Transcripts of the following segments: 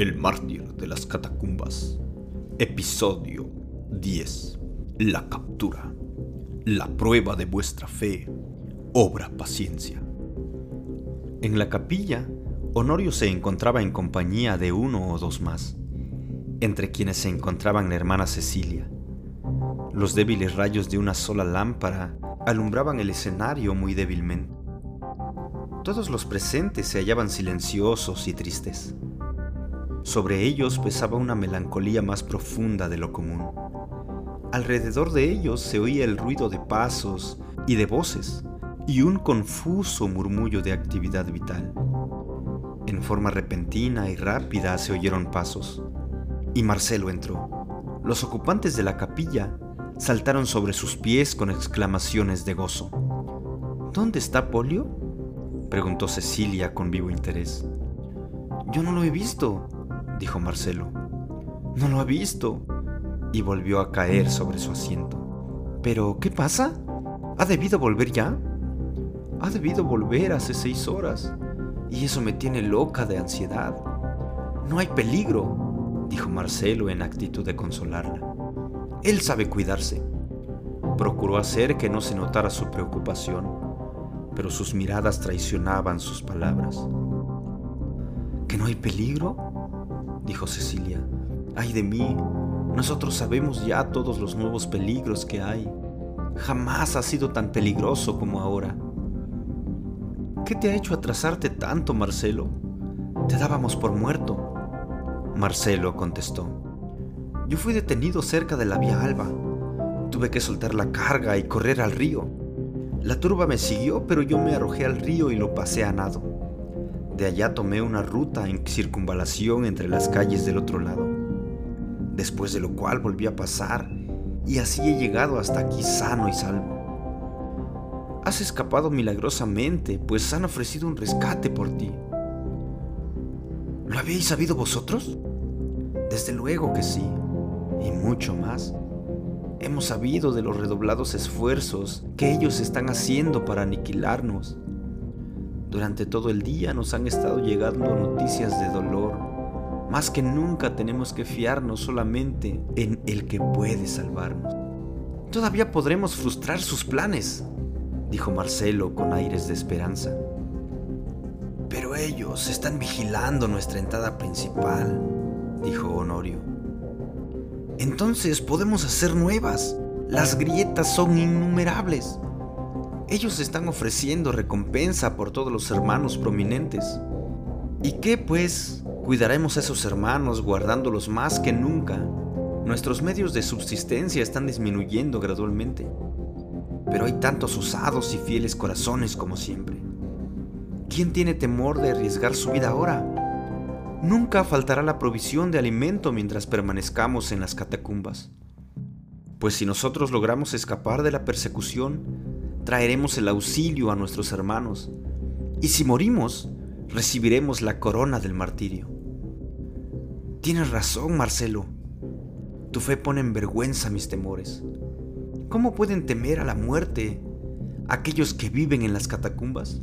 El mártir de las catacumbas. Episodio 10. La captura. La prueba de vuestra fe. Obra paciencia. En la capilla, Honorio se encontraba en compañía de uno o dos más, entre quienes se encontraban la hermana Cecilia. Los débiles rayos de una sola lámpara alumbraban el escenario muy débilmente. Todos los presentes se hallaban silenciosos y tristes. Sobre ellos pesaba una melancolía más profunda de lo común. Alrededor de ellos se oía el ruido de pasos y de voces y un confuso murmullo de actividad vital. En forma repentina y rápida se oyeron pasos y Marcelo entró. Los ocupantes de la capilla saltaron sobre sus pies con exclamaciones de gozo. ¿Dónde está Polio? preguntó Cecilia con vivo interés. Yo no lo he visto, dijo Marcelo. No lo ha visto. Y volvió a caer sobre su asiento. ¿Pero qué pasa? ¿Ha debido volver ya? Ha debido volver hace seis horas. Y eso me tiene loca de ansiedad. No hay peligro, dijo Marcelo en actitud de consolarla. Él sabe cuidarse. Procuró hacer que no se notara su preocupación, pero sus miradas traicionaban sus palabras. ¿Que no hay peligro? Dijo Cecilia. Ay de mí, nosotros sabemos ya todos los nuevos peligros que hay. Jamás ha sido tan peligroso como ahora. ¿Qué te ha hecho atrasarte tanto, Marcelo? Te dábamos por muerto. Marcelo contestó. Yo fui detenido cerca de la vía Alba. Tuve que soltar la carga y correr al río. La turba me siguió, pero yo me arrojé al río y lo pasé a nado. De allá tomé una ruta en circunvalación entre las calles del otro lado, después de lo cual volví a pasar y así he llegado hasta aquí sano y salvo. Has escapado milagrosamente, pues han ofrecido un rescate por ti. ¿Lo habéis sabido vosotros? Desde luego que sí, y mucho más. Hemos sabido de los redoblados esfuerzos que ellos están haciendo para aniquilarnos durante todo el día nos han estado llegando noticias de dolor. Más que nunca tenemos que fiarnos solamente en el que puede salvarnos. Todavía podremos frustrar sus planes, dijo Marcelo con aires de esperanza. Pero ellos están vigilando nuestra entrada principal, dijo Honorio. Entonces podemos hacer nuevas. Las grietas son innumerables. Ellos están ofreciendo recompensa por todos los hermanos prominentes. ¿Y qué pues? Cuidaremos a esos hermanos guardándolos más que nunca. Nuestros medios de subsistencia están disminuyendo gradualmente. Pero hay tantos osados y fieles corazones como siempre. ¿Quién tiene temor de arriesgar su vida ahora? Nunca faltará la provisión de alimento mientras permanezcamos en las catacumbas. Pues si nosotros logramos escapar de la persecución, traeremos el auxilio a nuestros hermanos, y si morimos, recibiremos la corona del martirio. Tienes razón, Marcelo. Tu fe pone en vergüenza mis temores. ¿Cómo pueden temer a la muerte aquellos que viven en las catacumbas?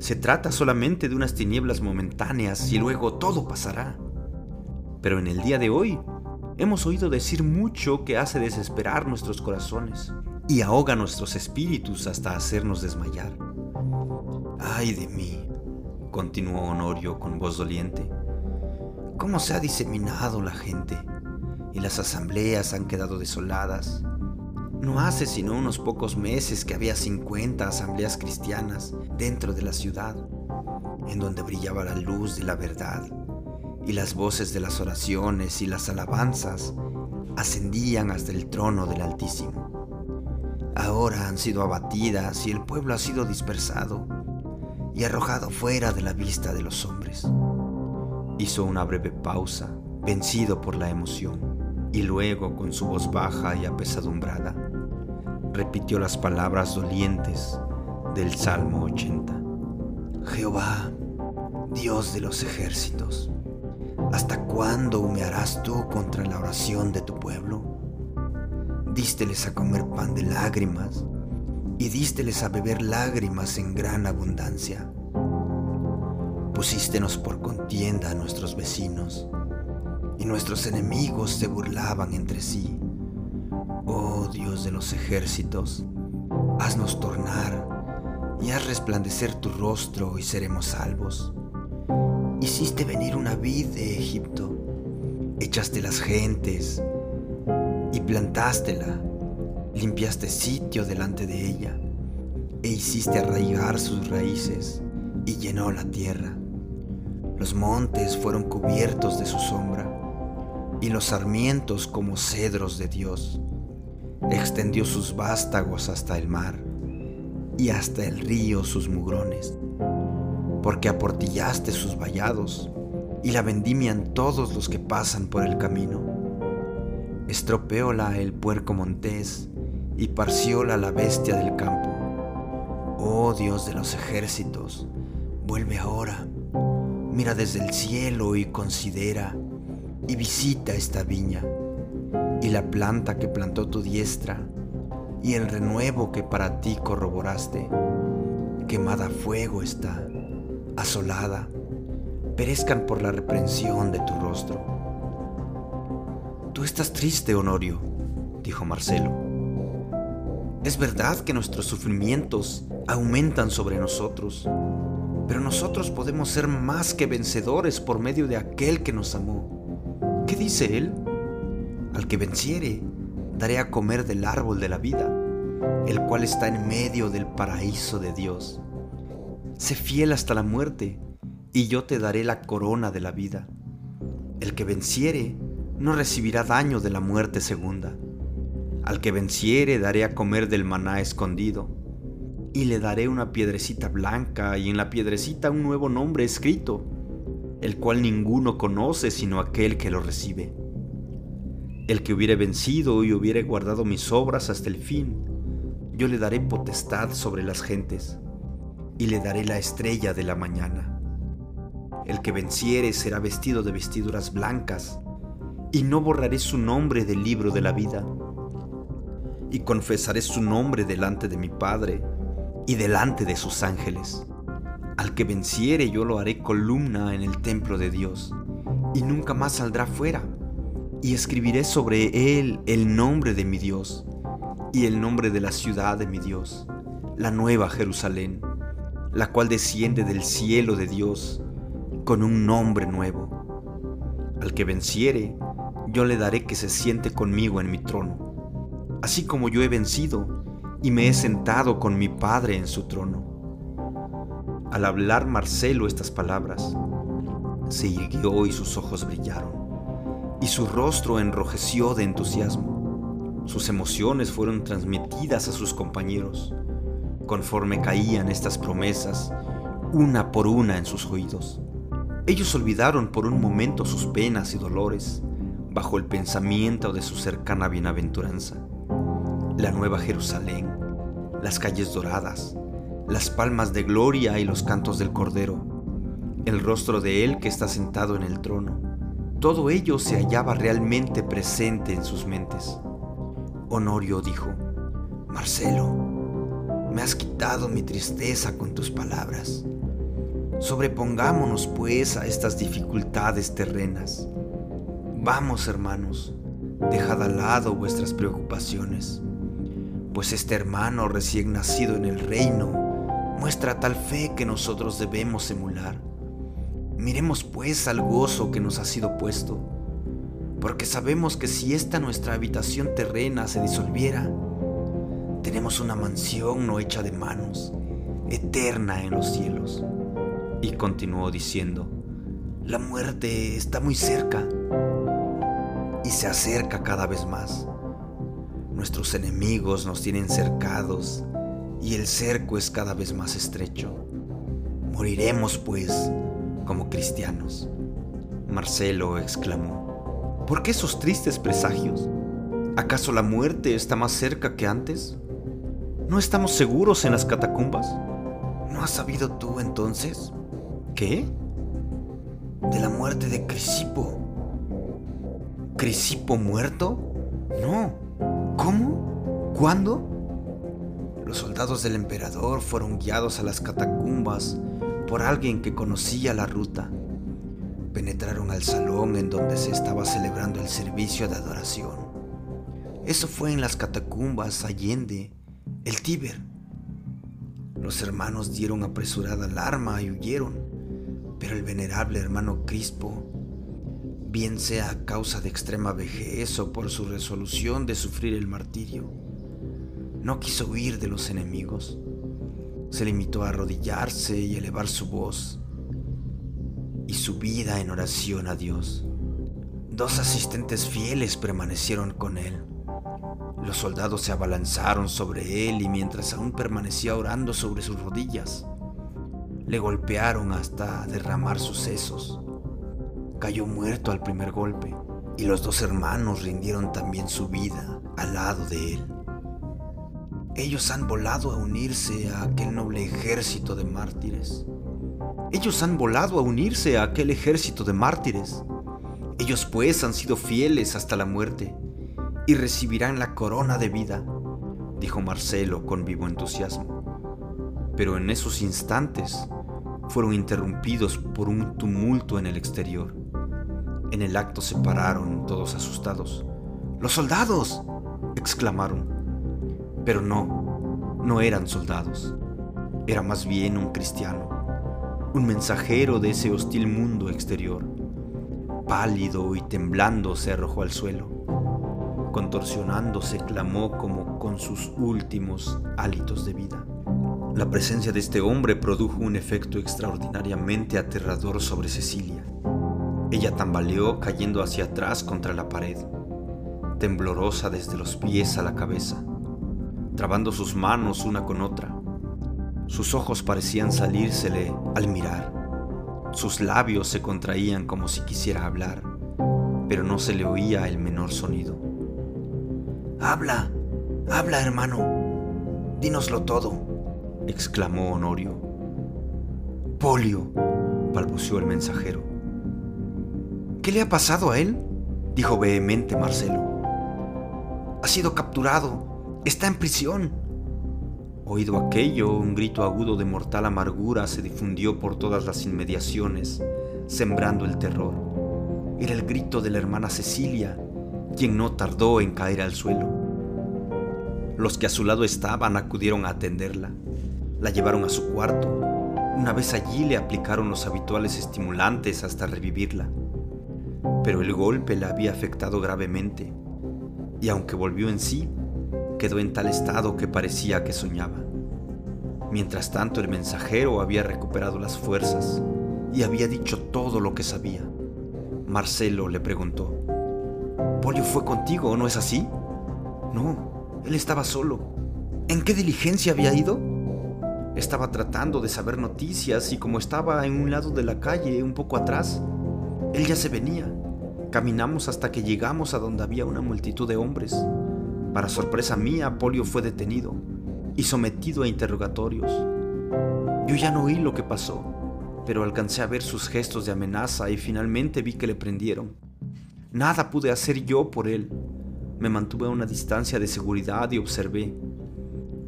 Se trata solamente de unas tinieblas momentáneas y luego todo pasará. Pero en el día de hoy hemos oído decir mucho que hace desesperar nuestros corazones y ahoga nuestros espíritus hasta hacernos desmayar. Ay de mí, continuó Honorio con voz doliente, cómo se ha diseminado la gente y las asambleas han quedado desoladas. No hace sino unos pocos meses que había 50 asambleas cristianas dentro de la ciudad, en donde brillaba la luz de la verdad y las voces de las oraciones y las alabanzas ascendían hasta el trono del Altísimo ahora han sido abatidas y el pueblo ha sido dispersado y arrojado fuera de la vista de los hombres. Hizo una breve pausa, vencido por la emoción, y luego con su voz baja y apesadumbrada, repitió las palabras dolientes del Salmo 80. Jehová, Dios de los ejércitos, ¿hasta cuándo humearás tú contra la oración de tu pueblo? Dísteles a comer pan de lágrimas y dísteles a beber lágrimas en gran abundancia. Pusístenos por contienda a nuestros vecinos, y nuestros enemigos se burlaban entre sí. Oh Dios de los ejércitos, haznos tornar y haz resplandecer tu rostro y seremos salvos. Hiciste venir una vid de Egipto, echaste las gentes plantástela, limpiaste sitio delante de ella e hiciste arraigar sus raíces y llenó la tierra. Los montes fueron cubiertos de su sombra y los sarmientos como cedros de Dios. Extendió sus vástagos hasta el mar y hasta el río sus mugrones, porque aportillaste sus vallados y la vendimian todos los que pasan por el camino. Estropeóla el puerco montés y parcióla la bestia del campo. Oh Dios de los ejércitos, vuelve ahora, mira desde el cielo y considera y visita esta viña y la planta que plantó tu diestra y el renuevo que para ti corroboraste. Quemada a fuego está, asolada, perezcan por la reprensión de tu rostro. Tú estás triste, Honorio, dijo Marcelo. Es verdad que nuestros sufrimientos aumentan sobre nosotros, pero nosotros podemos ser más que vencedores por medio de aquel que nos amó. ¿Qué dice él? Al que venciere, daré a comer del árbol de la vida, el cual está en medio del paraíso de Dios. Sé fiel hasta la muerte, y yo te daré la corona de la vida. El que venciere no recibirá daño de la muerte segunda. Al que venciere daré a comer del maná escondido, y le daré una piedrecita blanca y en la piedrecita un nuevo nombre escrito, el cual ninguno conoce sino aquel que lo recibe. El que hubiere vencido y hubiere guardado mis obras hasta el fin, yo le daré potestad sobre las gentes, y le daré la estrella de la mañana. El que venciere será vestido de vestiduras blancas, y no borraré su nombre del libro de la vida. Y confesaré su nombre delante de mi Padre y delante de sus ángeles. Al que venciere yo lo haré columna en el templo de Dios, y nunca más saldrá fuera y escribiré sobre él el nombre de mi Dios y el nombre de la ciudad de mi Dios, la nueva Jerusalén, la cual desciende del cielo de Dios con un nombre nuevo. Al que venciere, yo le daré que se siente conmigo en mi trono, así como yo he vencido y me he sentado con mi Padre en su trono. Al hablar Marcelo estas palabras, se irguió y sus ojos brillaron y su rostro enrojeció de entusiasmo. Sus emociones fueron transmitidas a sus compañeros, conforme caían estas promesas una por una en sus oídos. Ellos olvidaron por un momento sus penas y dolores bajo el pensamiento de su cercana bienaventuranza. La nueva Jerusalén, las calles doradas, las palmas de gloria y los cantos del Cordero, el rostro de Él que está sentado en el trono, todo ello se hallaba realmente presente en sus mentes. Honorio dijo, Marcelo, me has quitado mi tristeza con tus palabras. Sobrepongámonos pues a estas dificultades terrenas. Vamos, hermanos, dejad al lado vuestras preocupaciones, pues este hermano recién nacido en el reino muestra tal fe que nosotros debemos emular Miremos pues al gozo que nos ha sido puesto, porque sabemos que si esta nuestra habitación terrena se disolviera, tenemos una mansión no hecha de manos, eterna en los cielos. Y continuó diciendo, la muerte está muy cerca y se acerca cada vez más. Nuestros enemigos nos tienen cercados y el cerco es cada vez más estrecho. Moriremos pues como cristianos. Marcelo exclamó, ¿por qué esos tristes presagios? ¿Acaso la muerte está más cerca que antes? ¿No estamos seguros en las catacumbas? ¿No has sabido tú entonces? ¿Qué? De la muerte de Crisipo. ¿Crisipo muerto? No. ¿Cómo? ¿Cuándo? Los soldados del emperador fueron guiados a las catacumbas por alguien que conocía la ruta. Penetraron al salón en donde se estaba celebrando el servicio de adoración. Eso fue en las catacumbas Allende, el Tíber. Los hermanos dieron apresurada alarma y huyeron, pero el venerable hermano Crispo, bien sea a causa de extrema vejez o por su resolución de sufrir el martirio, no quiso huir de los enemigos. Se limitó a arrodillarse y elevar su voz y su vida en oración a Dios. Dos asistentes fieles permanecieron con él. Los soldados se abalanzaron sobre él y mientras aún permanecía orando sobre sus rodillas, le golpearon hasta derramar sus sesos. Cayó muerto al primer golpe y los dos hermanos rindieron también su vida al lado de él. Ellos han volado a unirse a aquel noble ejército de mártires. Ellos han volado a unirse a aquel ejército de mártires. Ellos pues han sido fieles hasta la muerte y recibirán la corona de vida, dijo Marcelo con vivo entusiasmo. Pero en esos instantes fueron interrumpidos por un tumulto en el exterior. En el acto se pararon todos asustados. ¡Los soldados! exclamaron. Pero no, no eran soldados. Era más bien un cristiano, un mensajero de ese hostil mundo exterior. Pálido y temblando se arrojó al suelo Contorsionándose, clamó como con sus últimos hálitos de vida. La presencia de este hombre produjo un efecto extraordinariamente aterrador sobre Cecilia. Ella tambaleó cayendo hacia atrás contra la pared, temblorosa desde los pies a la cabeza, trabando sus manos una con otra. Sus ojos parecían salírsele al mirar. Sus labios se contraían como si quisiera hablar, pero no se le oía el menor sonido. Habla, habla hermano, dínoslo todo, exclamó Honorio. Polio, balbuceó el mensajero. ¿Qué le ha pasado a él? dijo vehemente Marcelo. Ha sido capturado, está en prisión. Oído aquello, un grito agudo de mortal amargura se difundió por todas las inmediaciones, sembrando el terror. Era el grito de la hermana Cecilia, quien no tardó en caer al suelo. Los que a su lado estaban acudieron a atenderla. La llevaron a su cuarto. Una vez allí le aplicaron los habituales estimulantes hasta revivirla. Pero el golpe la había afectado gravemente y aunque volvió en sí, quedó en tal estado que parecía que soñaba. Mientras tanto el mensajero había recuperado las fuerzas y había dicho todo lo que sabía. Marcelo le preguntó, Polio fue contigo, ¿no es así? No, él estaba solo. ¿En qué diligencia había ido? Estaba tratando de saber noticias y como estaba en un lado de la calle, un poco atrás, él ya se venía. Caminamos hasta que llegamos a donde había una multitud de hombres. Para sorpresa mía, Polio fue detenido y sometido a interrogatorios. Yo ya no oí lo que pasó, pero alcancé a ver sus gestos de amenaza y finalmente vi que le prendieron. Nada pude hacer yo por él. Me mantuve a una distancia de seguridad y observé.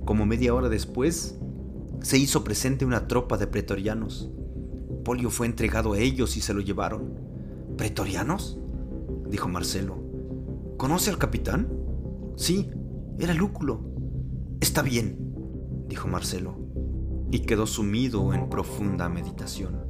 Como media hora después, se hizo presente una tropa de pretorianos. Polio fue entregado a ellos y se lo llevaron. ¿Pretorianos? dijo Marcelo. ¿Conoce al capitán? Sí, era Lúculo. Está bien, dijo Marcelo, y quedó sumido en profunda meditación.